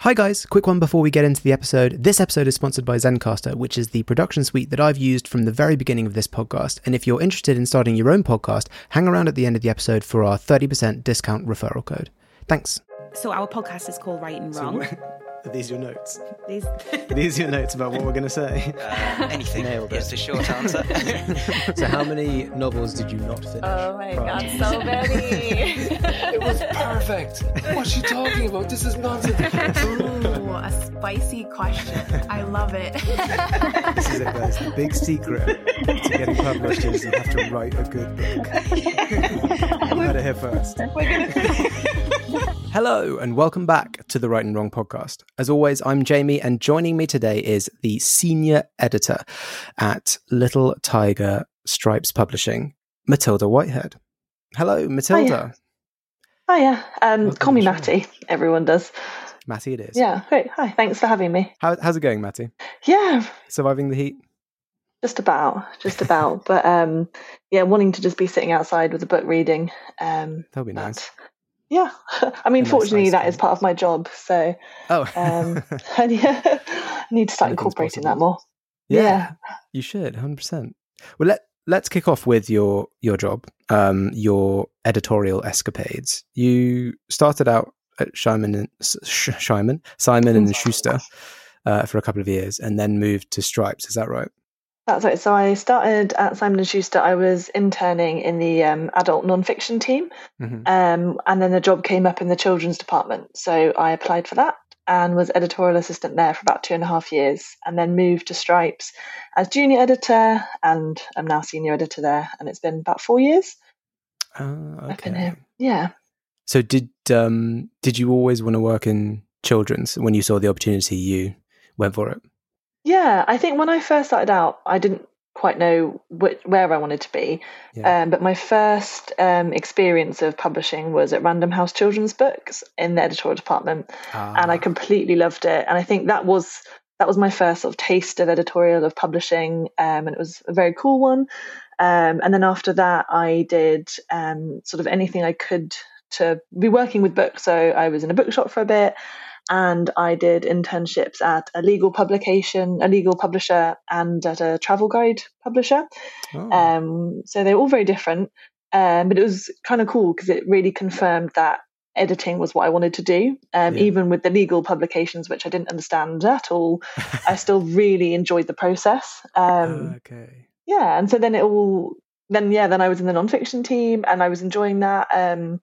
Hi guys, quick one before we get into the episode. This episode is sponsored by Zencastr, which is the production suite that I've used from the very beginning of this podcast. And if you're interested in starting your own podcast, hang around at the end of the episode for our 30% discount referral code. Thanks. So our podcast is called Write and Wrong. Are these are your notes? These Are these your notes about what we're going to say? Uh, anything. Nailed it. Is the short answer. so, how many novels did you not finish? Oh my prior god, so many. It was perfect. What's she talking about? This is nonsense. Ooh, a spicy question. I love it. This is it, guys. The big secret to getting published is you have to write a good book. you heard it here first. Hello, and welcome back to the Write and Wrong podcast. As always, I'm Jamie, and joining me today is the senior editor at Little Tiger Stripes Publishing, Matilda Whitehead. Hello, Matilda. Hiya. Um, Welcome call me Mattie. Everyone does. Mattie, it is. Yeah. Great. Hi. Thanks for having me. How, how's it going, Mattie? Yeah. Surviving the heat? Just about. Just about. but um, yeah, wanting to just be sitting outside with a book reading. Um, That'll be nice. Yeah. I mean, nice fortunately, that is part of my job. So Oh, um, and yeah, I need to start Anything's incorporating possible. that more. yeah, yeah. you should, hundred percent. Well, let let's kick off with your your job, um, your editorial escapades. You started out at Simon and Sh- Simon, Simon and Schuster uh, for a couple of years, and then moved to Stripes. Is that right? That's right. So I started at Simon and Schuster. I was interning in the um, adult nonfiction team, Mhm. um, and then the job came up in the children's department. So I applied for that and was editorial assistant there for about two and a half years, and then moved to Stripes as junior editor, and I'm now senior editor there. And it's been about four years. I've been okay. here. Yeah. So did um did you always want to work in children's when you saw the opportunity? You went for it. Yeah, I think when I first started out, I didn't quite know which, where I wanted to be. Yeah. Um, but my first um, experience of publishing was at Random House Children's Books in the editorial department, and I Ah, completely loved it. And I think that was that was my first sort of taste of editorial of publishing, um, and it was a very cool one. Um, and then after that, I did um, sort of anything I could to be working with books. So I was in a bookshop for a bit, and I did internships at a legal publication, a legal publisher, and at a travel guide publisher. oh, Um, so they're all very different, um, but it was kind of cool because it really confirmed that editing was what I wanted to do. Um, Yeah. Even with the legal publications, which I didn't understand at all, I still really enjoyed the process. Um, okay. yeah, and so then it all, then yeah, then I was in the nonfiction team, and I was enjoying that. Um,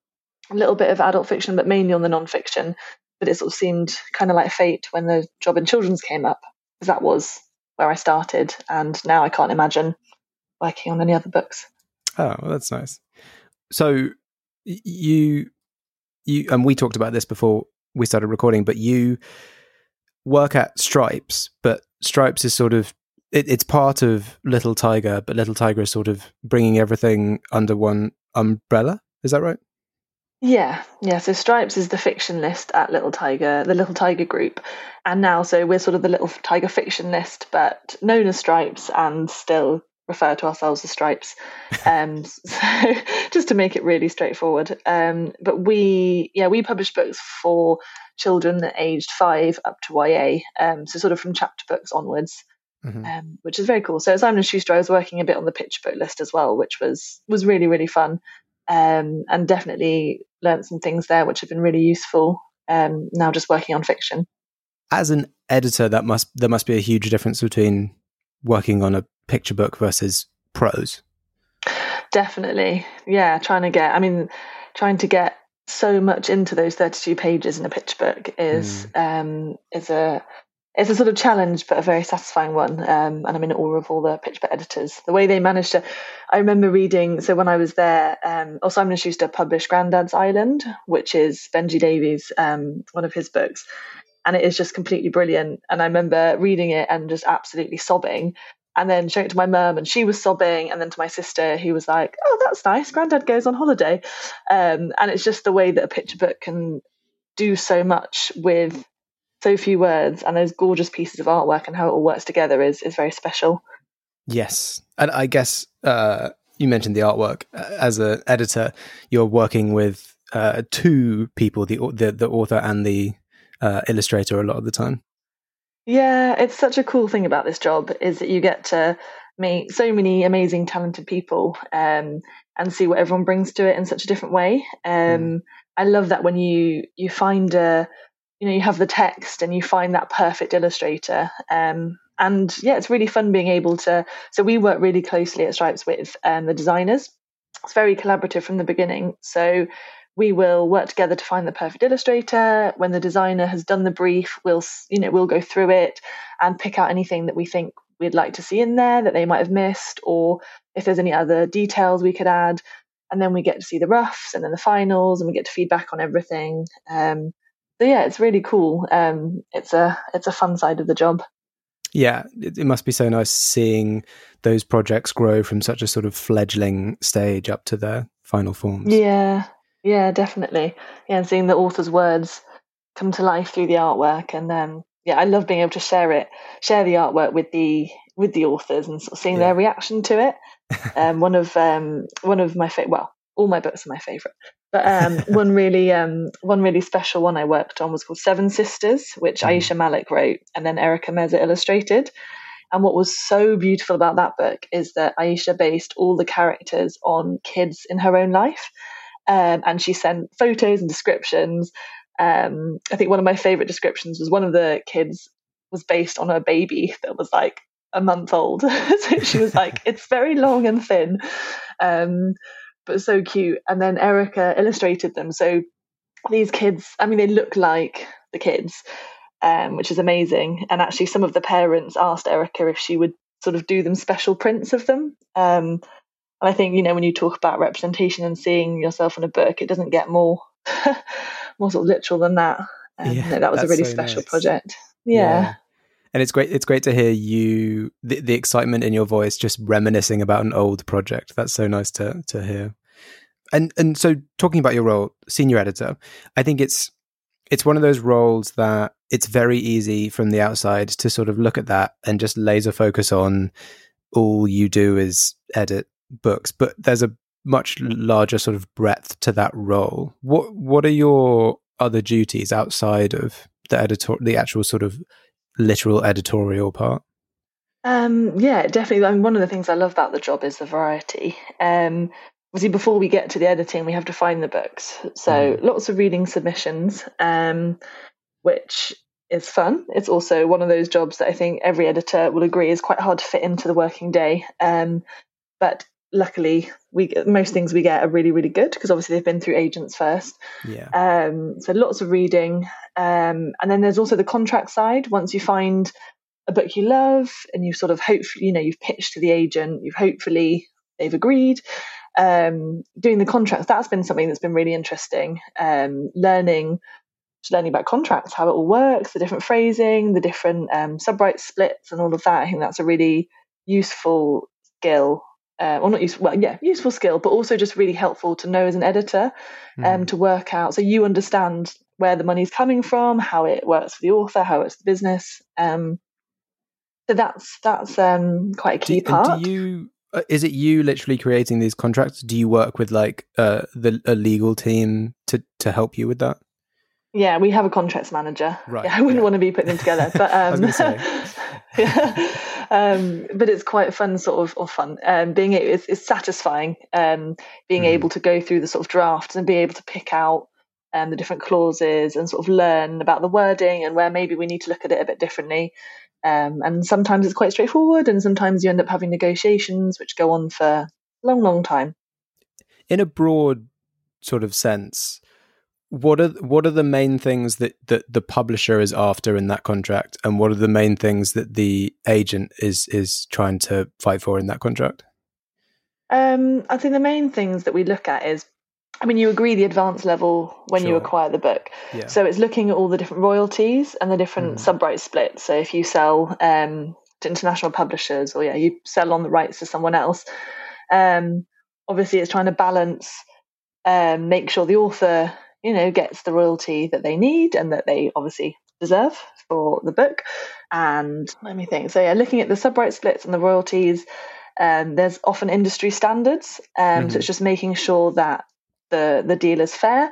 a little bit of adult fiction, but mainly on the nonfiction. But it sort of seemed kind of like fate when the job in children's came up, because that was where I started, and now I can't imagine working on any other books. Oh, well, that's nice. So you you and we talked about this before we started recording, but you work at Stripes, but Stripes is sort of it, it's part of Little Tiger, but Little Tiger is sort of bringing everything under one umbrella. Is that right? Yeah, yeah. So Stripes is the fiction list at Little Tiger, the Little Tiger group, and now so we're sort of the Little Tiger fiction list, but known as Stripes and still refer to ourselves as Stripes. Um, so just to make it really straightforward. Um, but we, yeah, we publish books for children aged five up to YA, um, so sort of from chapter books onwards Mhm. um, which is very cool. So at Simon and Schuster, I was working a bit on the picture book list as well, which was was really really fun, um, and definitely learned some things there which have been really useful. Um, now just working on fiction. As an editor, that must there must be a huge difference between working on a picture book versus prose. Definitely, yeah. Trying to get, I mean, trying to get so much into those thirty-two pages in a picture book is um, is a it's a sort of challenge, but a very satisfying one. Um, and I'm in awe of all the picture book editors. The way they managed to, I remember reading. So when I was there, um, or Simon and Schuster published Grandad's Island, which is Benji Davies, um, one of his books. and it is just completely brilliant. And I remember reading it and just absolutely sobbing. And then showing it to my mum, and she was sobbing. And then to my sister, who was like, "Oh, that's nice. Granddad goes on holiday." Um, and it's just the way that a picture book can do so much with so few words and those gorgeous pieces of artwork and how it all works together is is very special. Yes, and I guess uh, you mentioned the artwork. As an editor, you're working with uh, two people: the the, the author and the uh, illustrator. A lot of the time. Yeah, it's such a cool thing about this job is that you get to meet so many amazing, talented people um, and see what everyone brings to it in such a different way. Um, mm. I love that when you you find a you know you have the text and you find that perfect illustrator. Um, and yeah it's really fun being able to so we work really closely at stripes with um, the designers. It's very collaborative from the beginning. So we will work together to find the perfect illustrator. When the designer has done the brief we'll you know we'll go through it and pick out anything that we think we'd like to see in there that they might have missed or if there's any other details we could add. And then we get to see the roughs and then the finals and we get to feedback on everything. Um, so yeah it's really cool um, it's a it's a fun side of the job yeah, it, it, must be so nice seeing those projects grow from such a sort of fledgling stage up to their final forms. Yeah, yeah, definitely. Yeah, and seeing the author's words come to life through the artwork, and um, yeah, I love being able to share it, share the artwork with the with the authors, and sort of seeing yeah. their reaction to it. um, one of um, one of my favorite, well, all my books are my favorite. But um, one really um, one really special one I worked on was called Seven Sisters, which mm. Aisha Malik wrote and then Erica Meza illustrated. And what was so beautiful about that book is that Aisha based all the characters on kids in her own life. Um, and she sent photos and descriptions. Um, I think one of my favorite descriptions was one of the kids was based on a baby that was like a month old. so she was like, it's very long and thin. But so cute. And then Erica illustrated them. So these kids, I mean, they look like the kids, um, which is amazing. And actually, some of the parents asked Erica if she would sort of do them special prints of them. Um, and I think, you know, when you talk about representation and seeing yourself in a book, it doesn't get more more sort of literal than that. Um, yeah, no, that was a really so special nice. project. Yeah. yeah and it's great it's great to hear you the, the excitement in your voice just reminiscing about an old project. That's so nice to to hear. And and so talking about your role senior editor i think it's it's one of those roles that it's very easy from the outside to sort of look at that and just laser focus on all you do is edit books. But there's a much larger sort of breadth to that role. What what are your other duties outside of the editor the actual sort of literal editorial part? Um, yeah, definitely. I mean, one of the things I love about the job is the variety. Um, obviously, before we get to the editing, we have to find the books. So mm. lots of reading submissions, um, which is fun. It's also one of those jobs that I think every editor will agree is quite hard to fit into the working day. Um, but luckily we most things we get are really really good because obviously they've been through agents first. Yeah. Um so lots of reading um and then there's also the contract side. Once you find a book you love and you sort of hopefully you know you've pitched to the agent you've hopefully they've agreed um doing the contracts that's been something that's been really interesting. Um learning learning about contracts how it all works the different phrasing the different um subright splits and all of that. I think that's a really useful skill uh, or not useful, well, yeah, useful skill, but also just really helpful to know as an editor um, mm. to work out. So you understand where the money's coming from, how it works for the author, how it's the business. Um, so that's that's um, quite a key do, part. Do you uh, is it you literally creating these contracts? Do you work with like uh, the a legal team to to help you with that? Yeah, we have a contracts manager. Right. Yeah, I wouldn't yeah. want to be putting them together, but um, yeah. um, but it's quite fun, sort of, or fun. Um, being it's, it's satisfying. Um, being mm. able to go through the sort of drafts and be able to pick out um, the different clauses and sort of learn about the wording and where maybe we need to look at it a bit differently. Um, and sometimes it's quite straightforward, and sometimes you end up having negotiations which go on for a long, long time. In a broad sort of sense, what are what are the main things that, that the publisher is after in that contract and what are the main things that the agent is is trying to fight for in that contract um, i think the main things that we look at is I mean, you agree the advance level when you acquire the book. Yeah. So it's looking at all the different royalties and the different Mhm. sub-right splits. So if you sell um, to international publishers, or yeah, you sell on the rights to someone else, um, obviously it's trying to balance, um, make sure the author, you know, gets the royalty that they need and that they obviously deserve for the book. And let me think. So yeah, looking at the sub-right splits and the royalties, um, there's often industry standards. Um, So Mhm. it's just making sure that the the deal is fair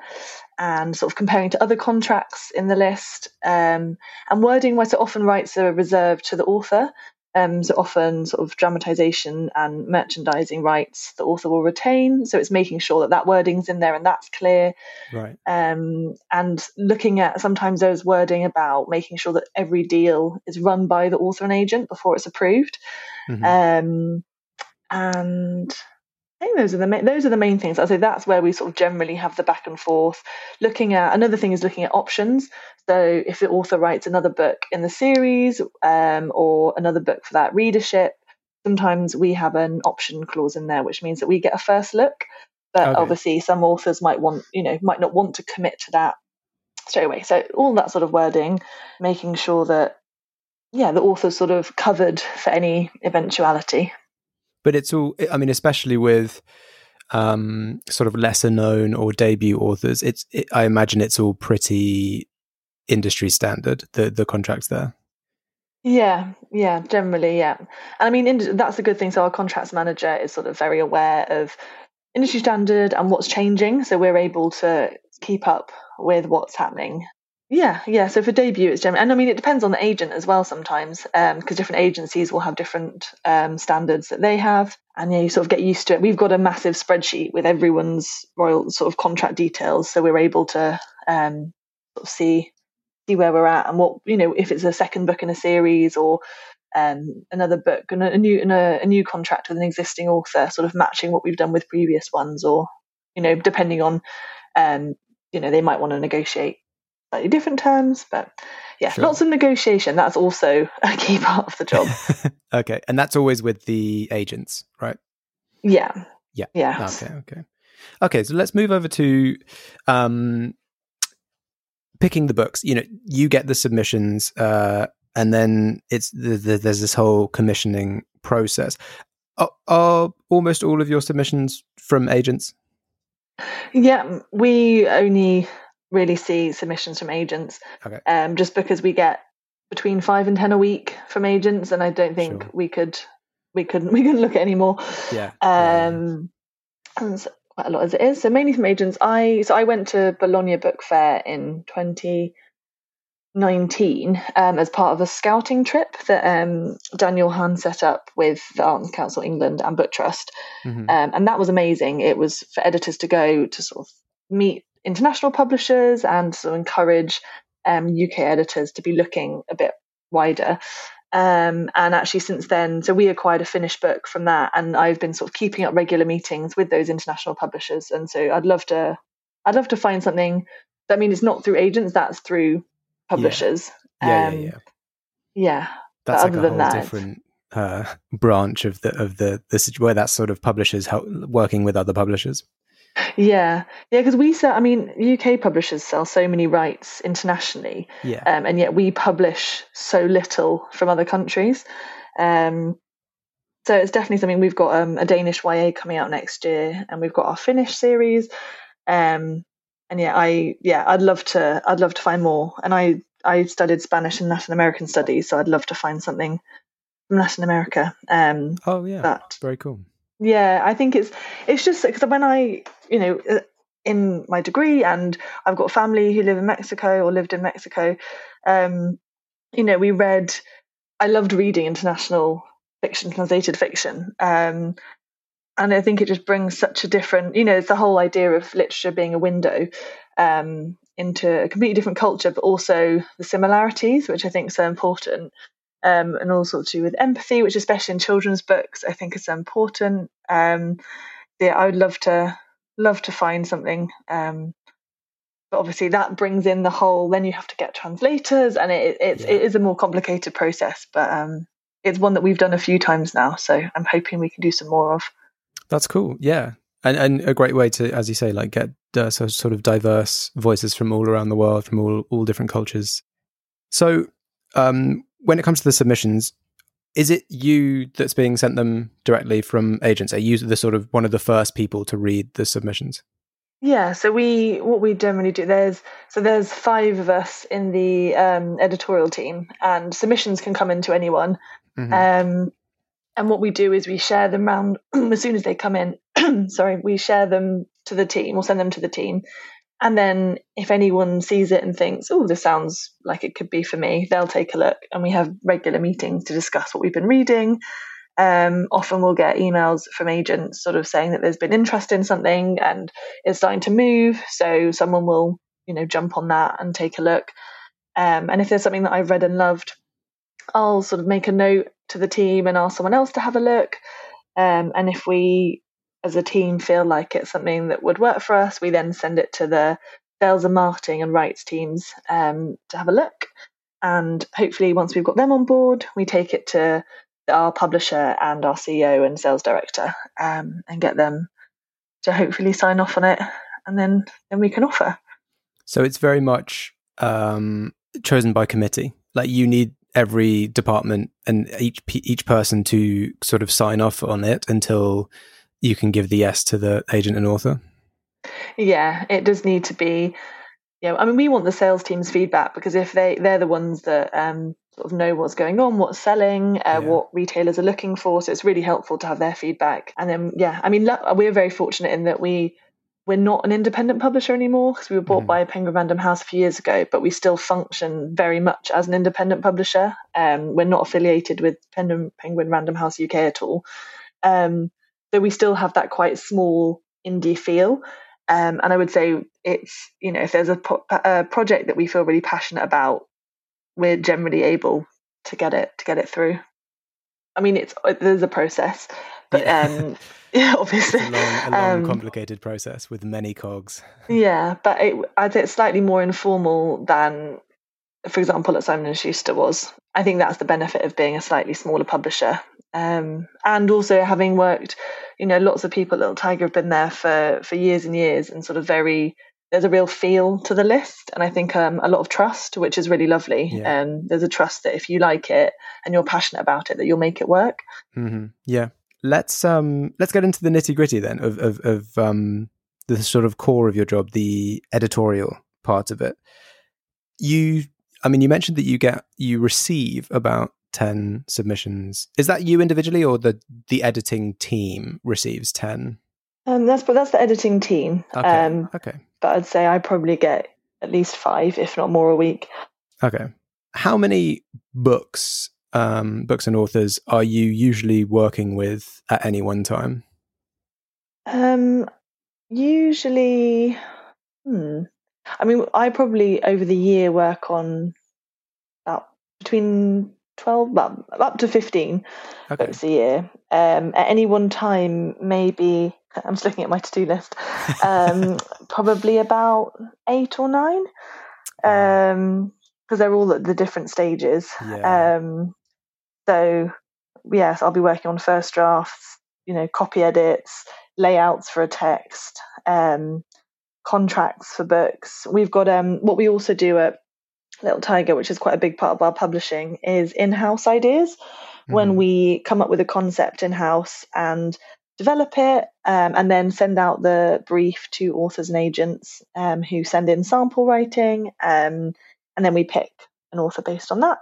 and sort of comparing to other contracts in the list um, and wording where so often rights are reserved to the author um, so often sort of dramatization and merchandising rights the author will retain so it's making sure that that wording's in there and that's clear Right. um, and looking at sometimes there's wording about making sure that every deal is run by the author and agent before it's approved Mhm. um, and I think those are the main, those are the main things. I say that's where we sort of generally have the back and forth. Looking at another thing is looking at options. So if the author writes another book in the series um, or another book for that readership, sometimes we have an option clause in there, which means that we get a first look. But Okay. obviously, some authors might want you know might not want to commit to that straight away. So all that sort of wording, making sure that yeah the author's sort of covered for any eventuality. But it's all i mean especially with um sort of lesser known or debut authors it's it, i imagine it's all pretty industry standard the the contracts there Yeah, yeah, generally, yeah. And I mean, that's a good thing. So our contracts manager is sort of very aware of industry standard and what's changing, so we're able to keep up with what's happening. Yeah, yeah. So for debut, it's generally, and I mean, it depends on the agent as well sometimes, because different agencies will have different um, standards that they have, and yeah, you sort of get used to it. We've got a massive spreadsheet with everyone's royal sort of contract details, so we're able to um, sort of see see where we're at and what you know if it's a second book in a series or um, another book and a, a new and a, a new contract with an existing author, sort of matching what we've done with previous ones, or you know depending on um, you know they might want to negotiate slightly different terms, but yeah, Sure. lots of negotiation. That's also a key part of the job. okay and that's always with the agents right yeah, Yeah. yeah. okay okay okay so let's move over to um picking the books you know you get the submissions uh and then it's the, the, there's this whole commissioning process are, are almost all of your submissions from agents Yeah, we only really see submissions from agents, Okay. um, just because we get between five and ten a week from agents, and I don't think Sure. we could we couldn't we couldn't look at any more. yeah. Um, and it's quite a lot as it is. So mainly from agents. I so I went to Bologna Book Fair in 2019 um, as part of a scouting trip that um, Daniel Hahn set up with the Arts Council England and Book Trust. Mhm. Um, and that was amazing. It was for editors to go to sort of meet international publishers and sort of encourage um, UK editors to be looking a bit wider. Um, and actually, since then, so we acquired a finished book from that, and I've been sort of keeping up regular meetings with those international publishers. And so I'd love to, I'd love to find something. I mean, it's not through agents; that's through publishers. yeah Um, yeah yeah yeah. that's like other a than whole that- different uh, branch of the of the the where that sort of publishers help, working with other publishers. Yeah, yeah, because we sell. I mean, UK publishers sell so many rights internationally, Yeah, um, and yet we publish so little from other countries. Um, so it's definitely something we've got um, a Danish YA coming out next year, and we've got our Finnish series. Um, and yeah, I yeah, I'd love to. I'd love to find more. And I I studied Spanish and Latin American studies, so I'd love to find something from Latin America. Um, oh yeah, but very cool. Yeah, I think it's it's just because when I you know uh, in my degree and I've got family who live in Mexico or lived in Mexico, um, you know, we read. I loved reading international fiction, translated fiction, um, and I think it just brings such a different. You know, it's the whole idea of literature being a window um, into a completely different culture, but also the similarities, which I think are so important um, and also to do with empathy, which especially in children's books I think is so important. Um, yeah, I would love to love to find something, um, but obviously that brings in the whole. Then you have to get translators, and it, it's Yeah. it is a more complicated process, but um, it's one that we've done a few times now. So I'm hoping we can do some more of. That's cool. Yeah. and and a great way to, as you say, like get uh, so sort of diverse voices from all around the world, from all all different cultures. So, um, when it comes to the submissions, is it you that's being sent them directly from agents? Are you the sort of one of the first people to read the submissions? Yeah, so we what we generally do there's so there's five of us in the um, editorial team, and submissions can come into anyone. Mm-hmm. Um, and what we do is we share them around as soon as they come in. sorry, we share them to the team or send them to the team, and then if anyone sees it and thinks, "Oh, this sounds like it could be for me," they'll take a look, and we have regular meetings to discuss what we've been reading um, often we'll get emails from agents sort of saying that there's been interest in something and it's starting to move. So someone will, you know, jump on that and take a look. Um, and if there's something that I've read and loved, I'll sort of make a note to the team and ask someone else to have a look. Um, and if we, as a team, feel like it's something that would work for us, we then send it to the sales and marketing and rights teams um, to have a look. And hopefully, once we've got them on board, we take it to our publisher and our CEO and sales director um, and get them to hopefully sign off on it, and then then we can offer. So it's very much um, chosen by committee. Like you need every department and each each person to sort of sign off on it until you can give the yes to the agent and author. Yeah, it does need to be. Yeah, I mean, we want the sales team's feedback because if they they're the ones that um, sort of know what's going on, what's selling, uh, yeah. what retailers are looking for. So it's really helpful to have their feedback. And then, yeah, I mean, we're very fortunate in that we we're not an independent publisher anymore because we were bought mm. by Penguin Random House a few years ago, but we still function very much as an independent publisher. Um, we're not affiliated with Penguin, Penguin Random House UK at all. Um, so we still have that quite small indie feel. Um, and I would say it's, you know, if there's a, po- a project that we feel really passionate about, we're generally able to get it to get it through. I mean, it's there's a process, but yeah. um, yeah, obviously, it's a long, a long um, complicated process with many cogs. Yeah, but it, I'd say it's slightly more informal than, for example, at Simon and Schuster was. I think that's the benefit of being a slightly smaller publisher, um, and also having worked, you know, lots of people at Little Tiger have been there for for years and years, and sort of very there's a real feel to the list and i think um, a lot of trust which is really lovely and yeah. um, there's a trust that if you like it and you're passionate about it that you'll make it work mm-hmm. yeah let's um let's get into the nitty gritty then of of, of um the sort of core of your job the editorial part of it you i mean you mentioned that you get you receive about 10 submissions is that you individually or the the editing team receives 10 um, that's but that's the editing team. Okay. Um, okay. But I'd say I probably get at least five, if not more, a week. Okay. How many books, um, books and authors are you usually working with at any one time? Um, usually, hmm. I mean, I probably over the year work on about between 12, well, up to 15 okay. books a year. Um, at any one time, maybe I'm just looking at my to do list. Um, probably about eight or nine, because um, they're all at the different stages. Yeah. Um, so yes, I'll be working on first drafts, you know, copy edits, layouts for a text, um, contracts for books. We've got um, what we also do at Little Tiger, which is quite a big part of our publishing, is in-house ideas. Mm-hmm. When we come up with a concept in-house and develop it um, and then send out the brief to authors and agents um, who send in sample writing um, and then we pick an author based on that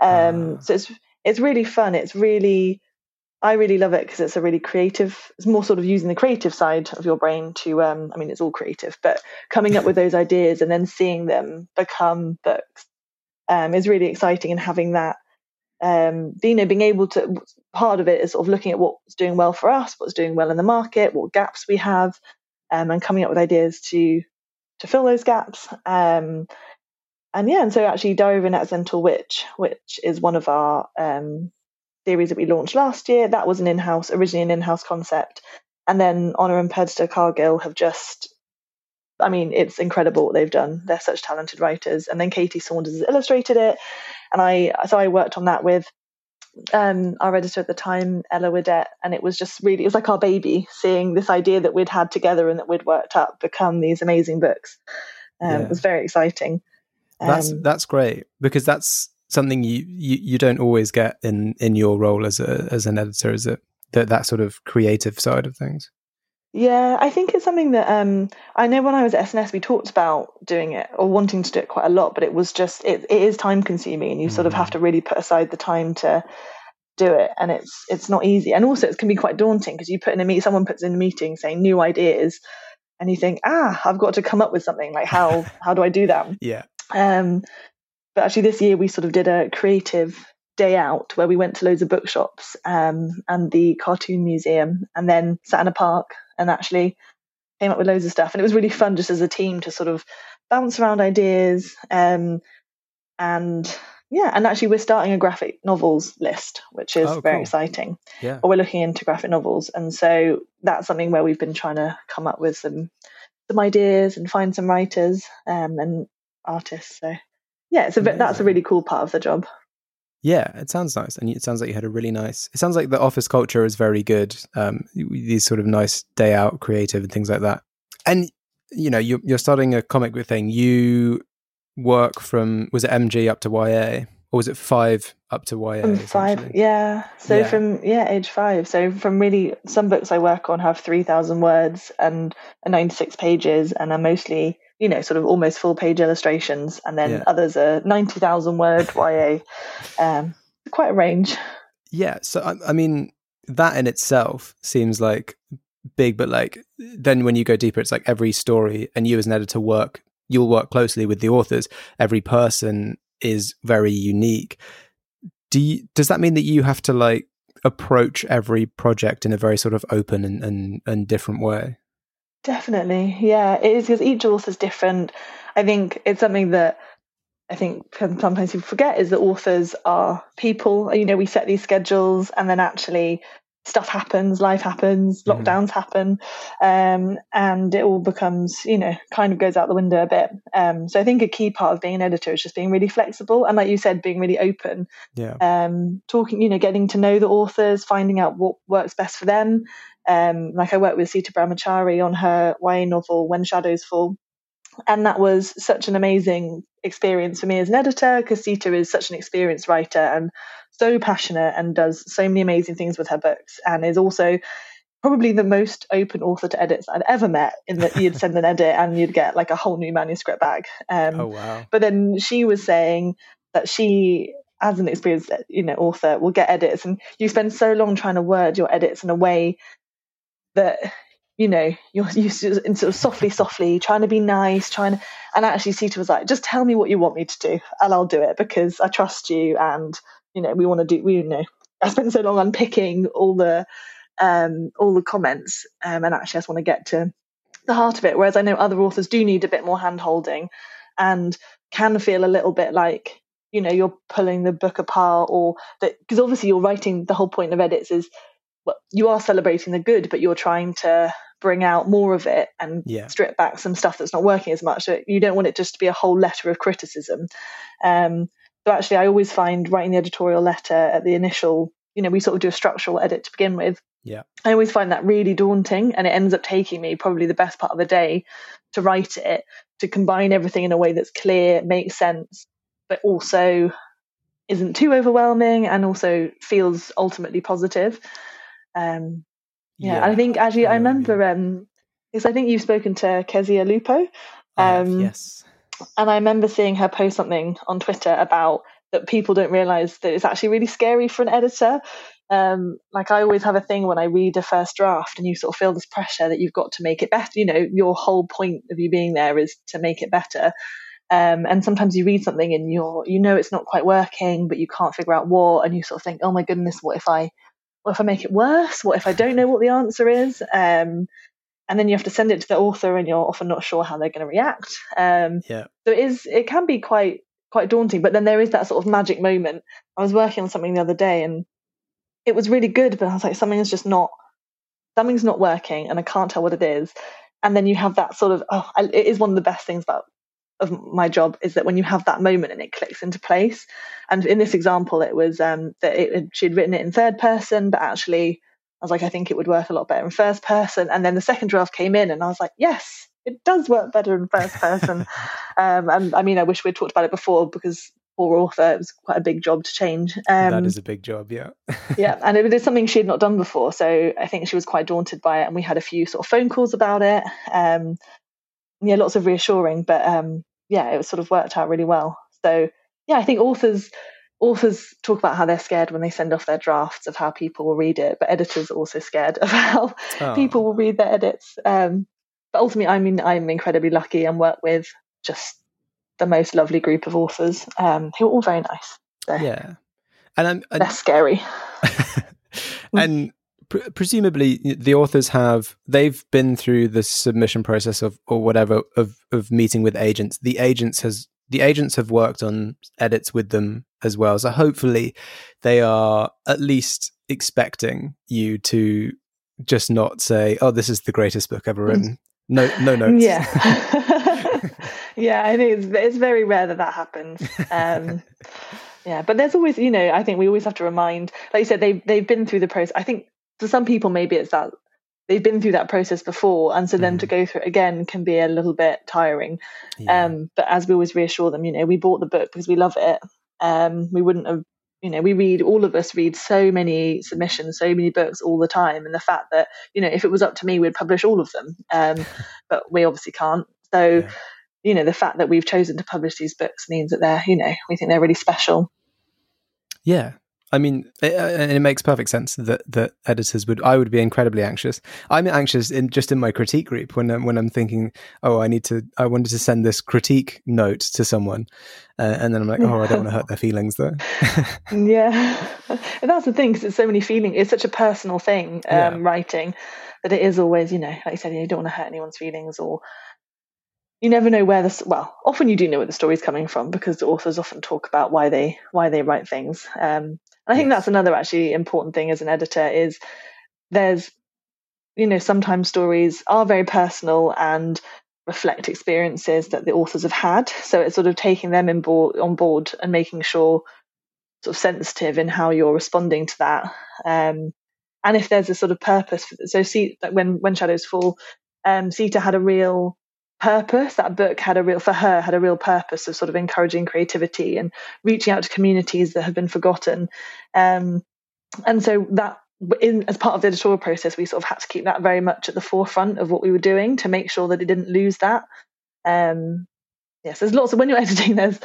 uh. so it's it's really fun it's really i really love it because it's a really creative it's more sort of using the creative side of your brain to um, i mean it's all creative but coming up with those ideas and then seeing them become books um, is really exciting and having that um, you know, being able to part of it is sort of looking at what's doing well for us, what's doing well in the market, what gaps we have, um, and coming up with ideas to to fill those gaps. Um, and yeah, and so actually, Diary of a Accidental Witch, which is one of our um, series that we launched last year, that was an in-house, originally an in-house concept, and then Honor and Perdita Cargill have just I mean, it's incredible what they've done. They're such talented writers. And then Katie Saunders has illustrated it. And I, so I worked on that with um, our editor at the time, Ella Whiddett, and it was just really, it was like our baby seeing this idea that we'd had together and that we'd worked up become these amazing books. Um, Yeah. It was very exciting. That's Um, that's great because that's something you, you you don't always get in in your role as a as an editor, is it? That that sort of creative side of things. Yeah, I think it's something that um, I know when I was at S&S, we talked about doing it or wanting to do it quite a lot, but it was just it, it is time consuming, and you sort of have to really put aside the time to do it, and it's it's not easy, and also it can be quite daunting because you put in a meet, someone puts in a meeting saying new ideas, and you think, ah, I've got to come up with something. Like how how do I do that? Yeah. Um, but actually, this year we sort of did a creative day out where we went to loads of bookshops um, and the cartoon museum, and then sat in a park and actually came up with loads of stuff. And it was really fun just as a team to sort of bounce around ideas. Um, and yeah, and actually we're starting a graphic novels list, which is Oh, very cool. exciting. Yeah. Or we're looking into graphic novels, and so that's something where we've been trying to come up with some some ideas and find some writers um, and artists. So yeah, it's a bit, that's a really cool part of the job. Yeah, it sounds nice, and it sounds like you had a really nice. It sounds like the office culture is very good. Um, these sort of nice day out, creative, and things like that. And you know, you're you're starting a comic book thing. You work from was it MG up to YA, or was it five up to YA? From five, yeah. So Yeah. from yeah, age five. So from really, some books I work on have three thousand words and are ninety six pages, and are mostly you know sort of almost full page illustrations, and then Yeah. others are ninety thousand word YA. Um, quite a range. Yeah. So I, I mean, that in itself seems like big, but like then when you go deeper, it's like every story, and you as an editor work, you'll work closely with the authors. Every person is very unique. Do you, does that mean that you have to like approach every project in a very sort of open and and, and different way? Definitely, yeah, it is because each author's different. I think it's something that I think sometimes people forget is that authors are people. You know, we set these schedules, and then actually stuff happens, life happens, Mhm. lockdowns happen, um, and it all becomes, you know, kind of goes out the window a bit. Um, so I think a key part of being an editor is just being really flexible, and like you said, being really open Yeah. um, talking, you know, getting to know the authors, finding out what works best for them. Um, like I worked with Sita Brahmachari on her YA novel When Shadows Fall, and that was such an amazing experience for me as an editor because Sita is such an experienced writer and so passionate and does so many amazing things with her books, and is also probably the most open author to edits I'd ever met. In that you'd send an edit and you'd get like a whole new manuscript back. Um, Oh wow. but then she was saying that she as an experienced you know author will get edits and you spend so long trying to word your edits in a way that you know you're you sort of softly softly trying to be nice trying to and actually Sita was like just tell me what you want me to do and I'll do it because I trust you and you know we want to do we you know I spent so long unpicking all the um all the comments um and actually I just want to get to the heart of it whereas I know other authors do need a bit more hand holding and can feel a little bit like you know you're pulling the book apart or that because obviously you're writing the whole point of edits is well, you are celebrating the good but you're trying to bring out more of it and Yeah. strip back some stuff that's not working as much so you don't want it just to be a whole letter of criticism um so actually i always find writing the editorial letter at the initial you know we sort of do a structural edit to begin with Yeah. I always find that really daunting, and it ends up taking me probably the best part of the day to write it, to combine everything in a way that's clear, makes sense, but also isn't too overwhelming and also feels ultimately positive. Um, yeah, and I think actually I I remember um, because I think you've spoken to Kesia Lupo, um, yes. And I remember seeing her post something on Twitter about that people don't realize that it's actually really scary for an editor. Um, like I always have a thing when I read a first draft and you sort of feel this pressure that you've got to make it better. You know, your whole point of you being there is to make it better. Um, and sometimes you read something and you're, you know, it's not quite working, but you can't figure out what, and you sort of think, oh my goodness, what if I, what if I make it worse? What if I don't know what the answer is? Um, and then you have to send it to the author, and you're often not sure how they're going to react. Um, Yeah. so it is, it can be quite, quite daunting. But then there is that sort of magic moment. I was working on something the other day, and it was really good, but I was like, something's just not, something's not working, and I can't tell what it is. And then you have that sort of, oh, I, it is one of the best things about of my job is that when you have that moment and it clicks into place. And in this example, it was um, that it, she'd written it in third person, but actually, I was like, I think it would work a lot better in first person. And then the second draft came in, and I was like, yes, it does work better in first person. um, and I mean, I wish we'd talked about it before because poor author, it was quite a big job to change. Um, that is a big job, yeah. yeah, and it was something she had not done before, so I think she was quite daunted by it. And we had a few sort of phone calls about it. Um, yeah, lots of reassuring, but um, yeah, it was sort of worked out really well. So yeah, I think authors authors talk about how they're scared when they send off their drafts of how people will read it, but editors are also scared of how oh. people will read their edits. Um, but ultimately, I mean, I'm incredibly lucky and work with just the most lovely group of authors um, who are all very nice. So yeah, and I'm and, less scary. and pre- presumably, the authors have they've been through the submission process of or whatever of of meeting with agents. The agents has the agents have worked on edits with them as well. So hopefully, they are at least expecting you to just not say, "Oh, this is the greatest book ever written." No, no notes. Yeah, yeah. I think it's, it's very rare that that happens. Um, yeah, but there's always, you know, I think we always have to remind, like you said, they they've been through the process. I think for some people, maybe it's that they've been through that process before, and so then to mm. go through it again can be a little bit tiring. Yeah. Um, but as we always reassure them, you know, we bought the book because we love it. Um, we wouldn't have you know we read all of us read so many submissions so many books all the time and the fact that you know if it was up to me we'd publish all of them um, but we obviously can't so yeah. you know the fact that we've chosen to publish these books means that they're you know we think they're really special yeah I mean, it, and it makes perfect sense that that editors would. I would be incredibly anxious. I'm anxious in just in my critique group when I'm, when I'm thinking, oh, I need to. I wanted to send this critique note to someone, uh, and then I'm like, oh, I don't want to hurt their feelings though. yeah, and that's the thing because it's so many feelings. It's such a personal thing, um, yeah. writing, that it is always, you know, like you said, you don't want to hurt anyone's feelings or you never know where this well often you do know where the story's coming from because the authors often talk about why they why they write things um, i think yes. that's another actually important thing as an editor is there's you know sometimes stories are very personal and reflect experiences that the authors have had so it's sort of taking them in board, on board and making sure sort of sensitive in how you're responding to that um, and if there's a sort of purpose for, so see like when when shadows fall um, Sita had a real purpose. That book had a real, for her, had a real purpose of sort of encouraging creativity and reaching out to communities that have been forgotten. Um, and so that, in, as part of the editorial process, we sort of had to keep that very much at the forefront of what we were doing to make sure that it didn't lose that. Um, yes, there's lots of when you're editing, there's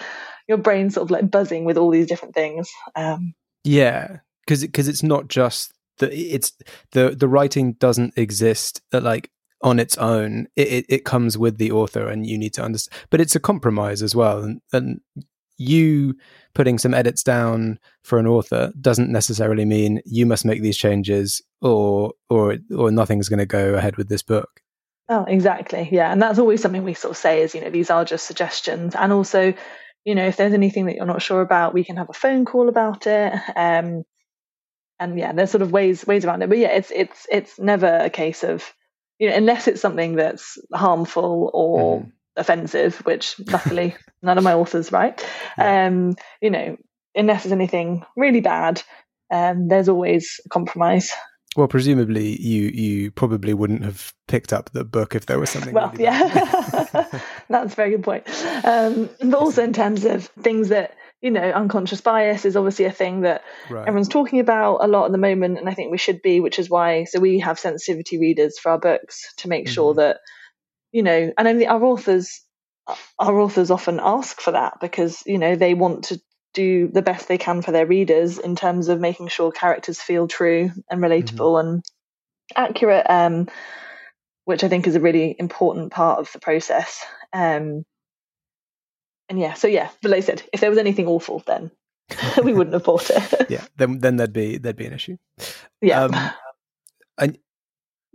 your brain sort of like buzzing with all these different things. Um, yeah, because because it's not just the it's the the writing doesn't exist like on its own. It, it, it comes with the author, and you need to understand. But it's a compromise as well, and, and you putting some edits down for an author doesn't necessarily mean you must make these changes or or or nothing's going to go ahead with this book. Oh, exactly. Yeah, and that's always something we sort of say is you know these are just suggestions, and also you know if there's anything that you're not sure about, we can have a phone call about it. Um, and yeah, there's sort of ways ways around it. But yeah, it's it's it's never a case of you know, unless it's something that's harmful or mm. offensive, which luckily none of my authors write. Yeah. Um, you know, unless it's anything really bad, um, there's always a compromise. Well, presumably you you probably wouldn't have picked up the book if there was something. Well, really yeah, that's a very good point. Um, but also in terms of things that you know, unconscious bias is obviously a thing that right. everyone's talking about a lot at the moment, and I think we should be, which is why so we have sensitivity readers for our books to make mm-hmm. sure that you know, and then our authors, our authors often ask for that because you know they want to do the best they can for their readers in terms of making sure characters feel true and relatable mm-hmm. and accurate, um, which I think is a really important part of the process. Um, and yeah, so yeah, but like I said, if there was anything awful, then we wouldn't have bought it. yeah, then then there'd be there'd be an issue. Yeah. Um, and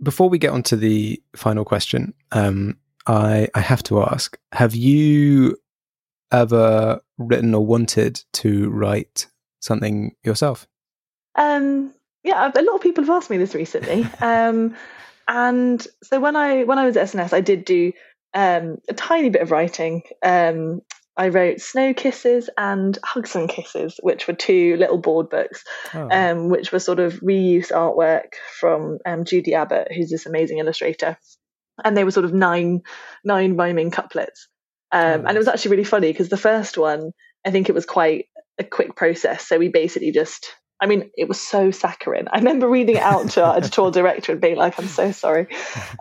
before we get on to the final question, um, I I have to ask: Have you ever written or wanted to write something yourself? Um, yeah, a lot of people have asked me this recently. um, and so when I when I was at S&S, I did do um, a tiny bit of writing. Um, I wrote Snow Kisses and Hugs and Kisses, which were two little board books, Oh. um, which were sort of reuse artwork from um, Judi Abbot, who's this amazing illustrator. And they were sort of nine nine rhyming couplets. Um, Oh, And it was actually really funny because the first one, I think it was quite a quick process. So we basically just, I mean, it was so saccharine. I remember reading it out to our editorial director and being like, I'm so sorry.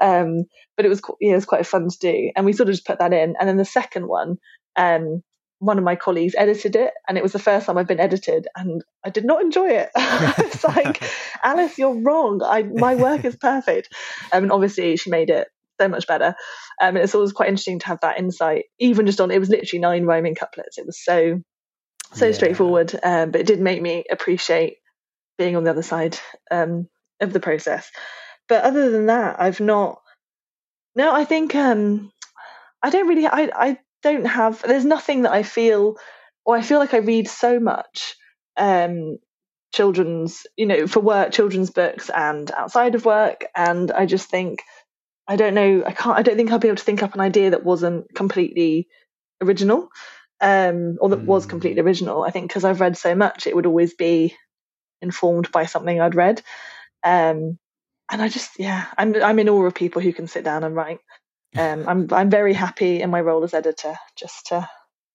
Um, but it was, yeah, it was quite fun to do. And we sort of just put that in. And then the second one, um, one of my colleagues edited it, and it was the first time I've been edited, and I did not enjoy it. it's like, Alice, you're wrong. I, my work is perfect. Um, and obviously, she made it so much better. Um, and it's always quite interesting to have that insight, even just on it was literally nine rhyming couplets. It was so so Yeah. straightforward, um, but it did make me appreciate being on the other side um, of the process. But other than that, I've not. No, I think um, I don't really. I I don't have. There's nothing that I feel, or I feel like I read so much um, children's, you know, for work, children's books, and outside of work, and I just think I don't know. I can't. I don't think I'll be able to think up an idea that wasn't completely original, um, or that was Mm. completely original. I think because I've read so much, it would always be informed by something I'd read. Um, and I just, yeah, I'm I'm in awe of people who can sit down and write. Um, I'm I'm very happy in my role as editor, just to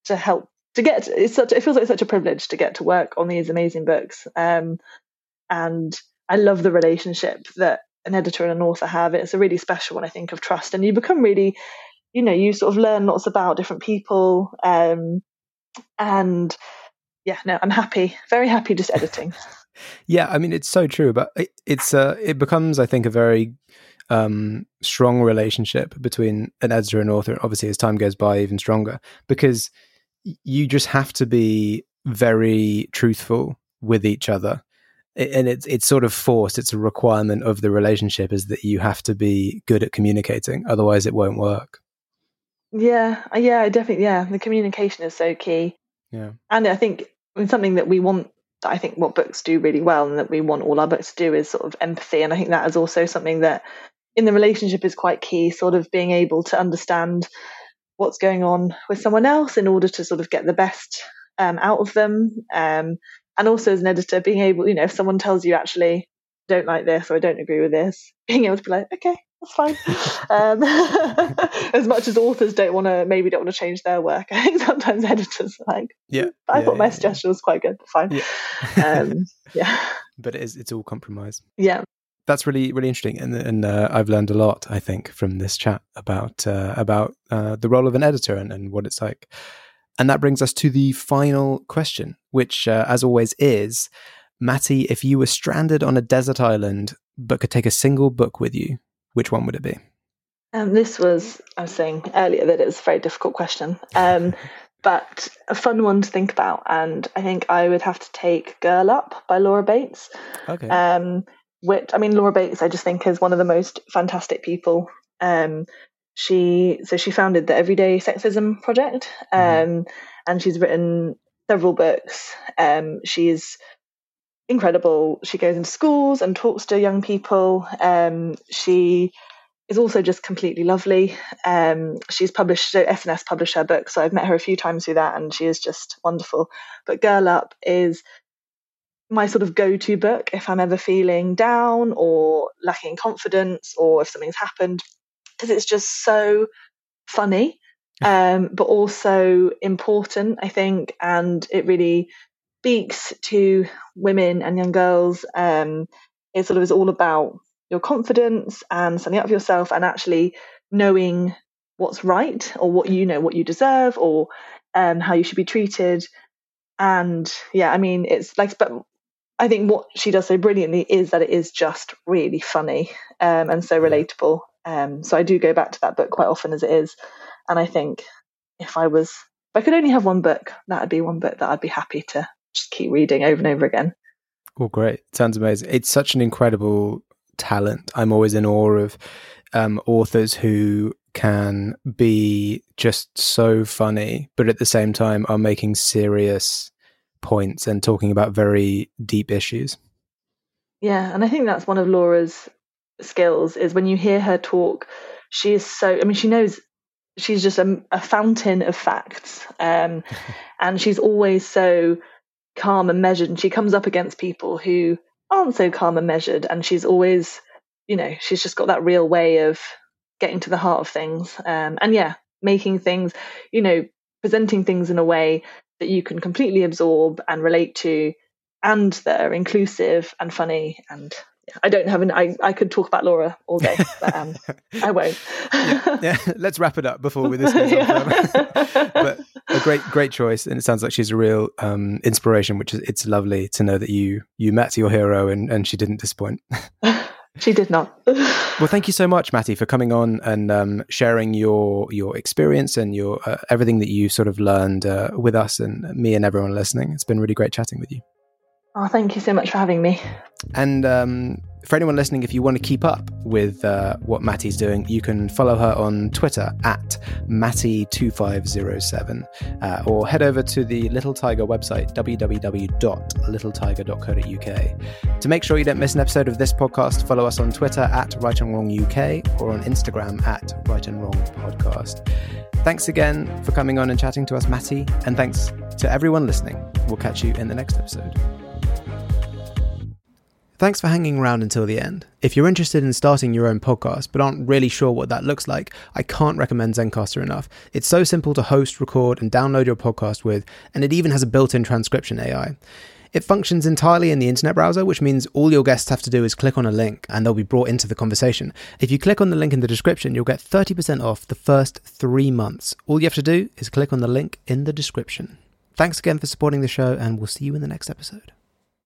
to help to get. It's such. It feels like such a privilege to get to work on these amazing books. Um, and I love the relationship that an editor and an author have. It's a really special one, I think, of trust, and you become really, you know, you sort of learn lots about different people. Um, and yeah, no, I'm happy, very happy just editing. Yeah, I mean it's so true, but it, it's uh, it becomes, I think, a very um, strong relationship between an editor and author. Obviously, as time goes by, even stronger because you just have to be very truthful with each other, and it's it's sort of forced. It's a requirement of the relationship is that you have to be good at communicating, otherwise, it won't work. Yeah, yeah, I definitely. Yeah, the communication is so key. Yeah. and I think I mean, something that we want. That I think what books do really well, and that we want all our books to do, is sort of empathy. And I think that is also something that in the relationship is quite key. Sort of being able to understand what's going on with someone else in order to sort of get the best um, out of them. Um, and also as an editor, being able, you know, if someone tells you actually don't like this or I don't agree with this, being able to be like, okay, that's fine. um, as much as authors don't want to, maybe don't want to change their work, I think sometimes editors are like, Yeah, I yeah, thought my yeah, yeah. suggestion was quite good, but fine. Yeah. um, yeah, but it is it's all compromise. yeah, that's really really interesting. And and uh, I've learned a lot I think from this chat about uh, about uh, the role of an editor and, and what it's like. And that brings us to the final question which uh, as always is Mattie if you were stranded on a desert island but could take a single book with you which one would it be? Um, this was, I was saying earlier that it was a very difficult question, um, but a fun one to think about. And I think I would have to take Girl Up by Laura Bates. okay. Um, which, I mean, Laura Bates, I just think is one of the most fantastic people. Um, she, so she founded the Everyday Sexism Project, um, Mhm. and she's written several books. Um, she's incredible. She goes into schools and talks to young people. Um, she is also just completely lovely. Um, she's published, so S&S published her book, so I've met her a few times through that, and she is just wonderful. But Girl Up is my sort of go to book if I'm ever feeling down or lacking confidence or if something's happened, because it's just so funny, um, but also important, I think, and it really speaks to women and young girls. Um, it sort of is all about your confidence and standing up for yourself and actually knowing what's right or what you know what you deserve or um, how you should be treated and yeah i mean it's like but i think what she does so brilliantly is that it is just really funny um, and so relatable um, so i do go back to that book quite often as it is and i think if i was if i could only have one book that would be one book that i'd be happy to just keep reading over and over again Oh, great. Sounds amazing. It's such an incredible talent. I'm always in awe of um, authors who can be just so funny, but at the same time are making serious points and talking about very deep issues. Yeah, and I think that's one of Laura's skills is when you hear her talk, she is so I mean she knows she's just a, a fountain of facts, um, and she's always so calm and measured. And she comes up against people who aren't so calm and measured, and she's always, you know, she's just got that real way of getting to the heart of things. Um, and yeah, making things, you know, presenting things in a way that you can completely absorb and relate to and they're inclusive and funny and I don't have an. I, I could talk about Laura all day, but um, I won't. yeah. yeah. let's wrap it up before we this goes on. but a great, great choice, and it sounds like she's a real um, inspiration. Which is, it's lovely to know that you you met your hero and and she didn't disappoint. She did not. well, thank you so much, Mattie, for coming on and um, sharing your your experience and your uh, everything that you sort of learned uh, with us and me and everyone listening. It's been really great chatting with you. Oh, thank you so much for having me. And um, for anyone listening, if you want to keep up with uh, what Mattie's doing, you can follow her on Twitter at Matty2507 uh, or head over to the Little Tiger website, www.littletiger.co.uk. To make sure you don't miss an episode of this podcast, follow us on Twitter at Write and Wrong UK or on Instagram at Write and Wrong Podcast. Thanks again for coming on and chatting to us, Mattie, and thanks to everyone listening. We'll catch you in the next episode. Thanks for hanging around until the end. If you're interested in starting your own podcast but aren't really sure what that looks like, I can't recommend Zencastr enough. It's so simple to host, record, and download your podcast with, and it even has a built in transcription AI. It functions entirely in the internet browser, which means all your guests have to do is click on a link and they'll be brought into the conversation. If you click on the link in the description, you'll get 30% off the first three months. All you have to do is click on the link in the description. Thanks again for supporting the show, and we'll see you in the next episode.